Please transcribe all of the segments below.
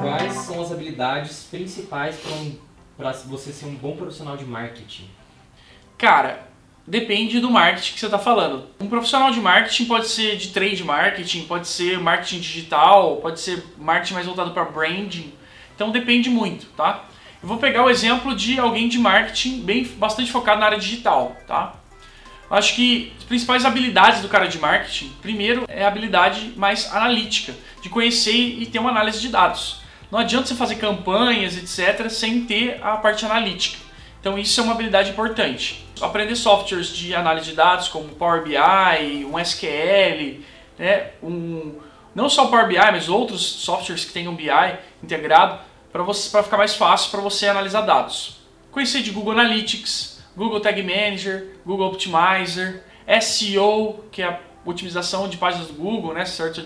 Quais são as habilidades principais para um, você ser um bom profissional de marketing? Cara, depende do marketing que você está falando. Um profissional de marketing pode ser de trade marketing, pode ser marketing digital, pode ser marketing mais voltado para branding. Então depende muito, tá? Eu vou pegar o exemplo de alguém de marketing bem bastante focado na área digital, tá? Acho que as principais habilidades do cara de marketing, primeiro é a habilidade mais analítica, de conhecer e ter uma análise de dados. Não adianta você fazer campanhas, etc, sem ter a parte analítica. Então isso é uma habilidade importante. Aprender softwares de análise de dados como Power BI, um SQL, né, um, não só o Power BI, mas outros softwares que tenham BI integrado para ficar mais fácil para você analisar dados. Conhecer de Google Analytics, Google Tag Manager, Google Optimizer, SEO, que é a otimização de páginas do Google, né, Search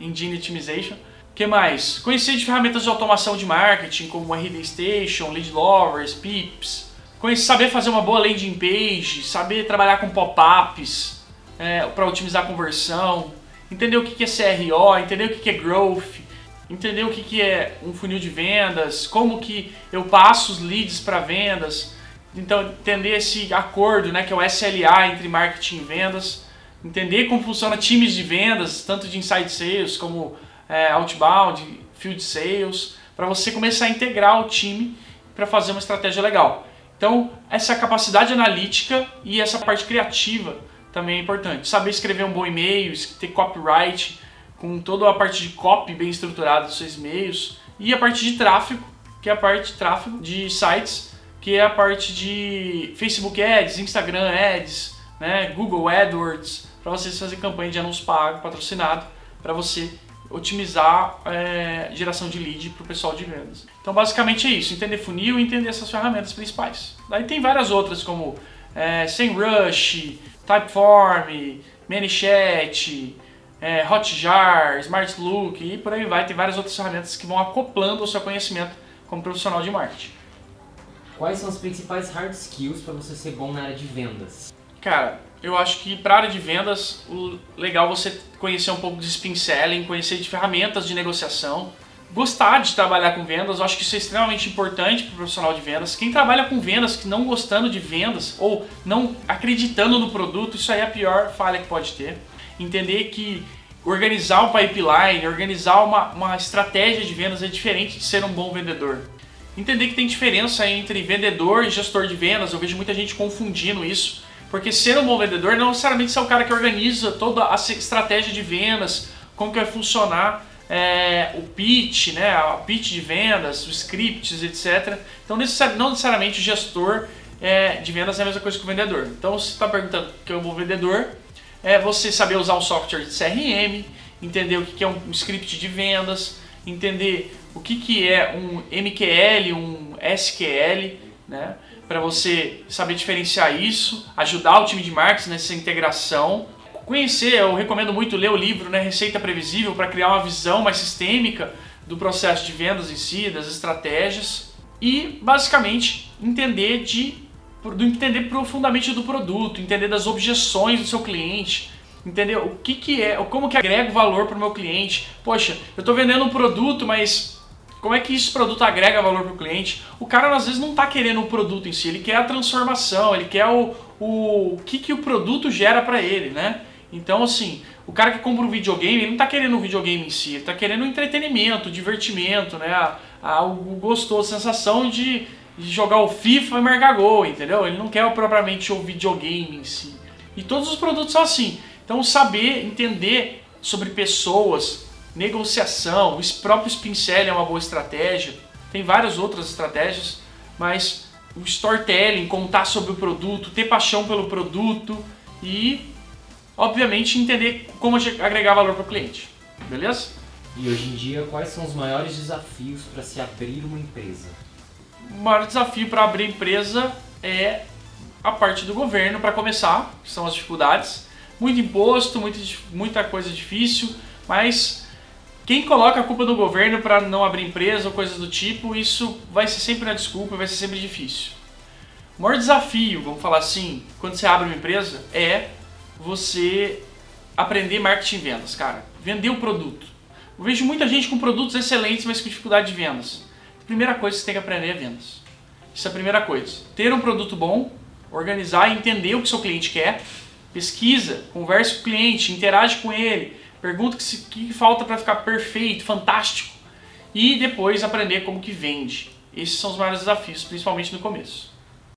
Engine Optimization que mais? Conhecer de ferramentas de automação de marketing, como RD Station, Lead Lovers, Pips. Conhecer, saber fazer uma boa landing page, saber trabalhar com pop-ups é, para otimizar a conversão. Entender o que é CRO, entender o que é Growth, entender o que é um funil de vendas, como que eu passo os leads para vendas. Então, entender esse acordo, né, que é o SLA entre marketing e vendas. Entender como funciona times de vendas, tanto de inside sales como é, outbound, field sales, para você começar a integrar o time para fazer uma estratégia legal. Então, essa capacidade analítica e essa parte criativa também é importante. Saber escrever um bom e-mail, ter copyright, com toda a parte de copy bem estruturada dos seus e-mails, e a parte de tráfego, que é a parte de tráfego de sites, que é a parte de Facebook Ads, Instagram Ads, né, Google AdWords, para você fazer campanha de anúncio pago, patrocinado, para você otimizar é, geração de lead para o pessoal de vendas. Então, basicamente é isso: entender funil e entender essas ferramentas principais. Daí tem várias outras, como é, SEMrush, Typeform, ManyChat, é, Hotjar, SmartLook e por aí vai. Tem várias outras ferramentas que vão acoplando o seu conhecimento como profissional de marketing. Quais são as principais hard skills para você ser bom na área de vendas? Cara, eu acho que para a área de vendas, o legal é você conhecer um pouco de spin selling, conhecer de ferramentas de negociação, gostar de trabalhar com vendas, eu acho que isso é extremamente importante para o profissional de vendas. Quem trabalha com vendas, que não gostando de vendas ou não acreditando no produto, isso aí é a pior falha que pode ter. Entender que organizar um pipeline, organizar uma, uma estratégia de vendas é diferente de ser um bom vendedor. Entender que tem diferença entre vendedor e gestor de vendas, eu vejo muita gente confundindo isso. Porque ser um bom vendedor não necessariamente ser o cara que organiza toda a estratégia de vendas, como que vai funcionar é, o pitch, né, a pitch de vendas, os scripts, etc. Então, não necessariamente o gestor é, de vendas é a mesma coisa que o vendedor. Então, se está perguntando o que é um bom vendedor, é você saber usar um software de CRM, entender o que é um script de vendas, entender o que é um MQL, um SQL, né? para você saber diferenciar isso, ajudar o time de marketing nessa integração. Conhecer, eu recomendo muito ler o livro né, Receita Previsível para criar uma visão mais sistêmica do processo de vendas em si, das estratégias e basicamente entender de entender profundamente do produto, entender das objeções do seu cliente, entender o que, que é, como que agrega valor para o meu cliente. Poxa, eu estou vendendo um produto, mas como é que esse produto agrega valor para o cliente? O cara às vezes não está querendo o produto em si, ele quer a transformação, ele quer o, o, o que, que o produto gera para ele, né? Então, assim, o cara que compra um videogame, ele não está querendo o videogame em si, ele está querendo entretenimento, divertimento, né? A, a, o gostoso, a sensação de, de jogar o FIFA e marcar gol, entendeu? Ele não quer propriamente o videogame em si. E todos os produtos são assim. Então, saber entender sobre pessoas, negociação, o próprio spin selling é uma boa estratégia. Tem várias outras estratégias, mas o storytelling, contar sobre o produto, ter paixão pelo produto e, obviamente, entender como agregar valor para o cliente. Beleza? E hoje em dia, quais são os maiores desafios para se abrir uma empresa? O maior desafio para abrir empresa é a parte do governo, para começar, que são as dificuldades. Muito imposto, muito, muita coisa difícil, mas quem coloca a culpa do governo para não abrir empresa ou coisas do tipo, isso vai ser sempre uma desculpa, vai ser sempre difícil. O maior desafio, vamos falar assim, quando você abre uma empresa, é você aprender marketing e vendas, cara. Vender o produto. Eu vejo muita gente com produtos excelentes, mas com dificuldade de vendas. primeira coisa que você tem que aprender é vendas. Isso é a primeira coisa. Ter um produto bom, organizar e entender o que seu cliente quer. Pesquisa, converse com o cliente, interage com ele, pergunta que, que falta para ficar perfeito, fantástico. E depois aprender como que vende. Esses são os maiores desafios, principalmente no começo.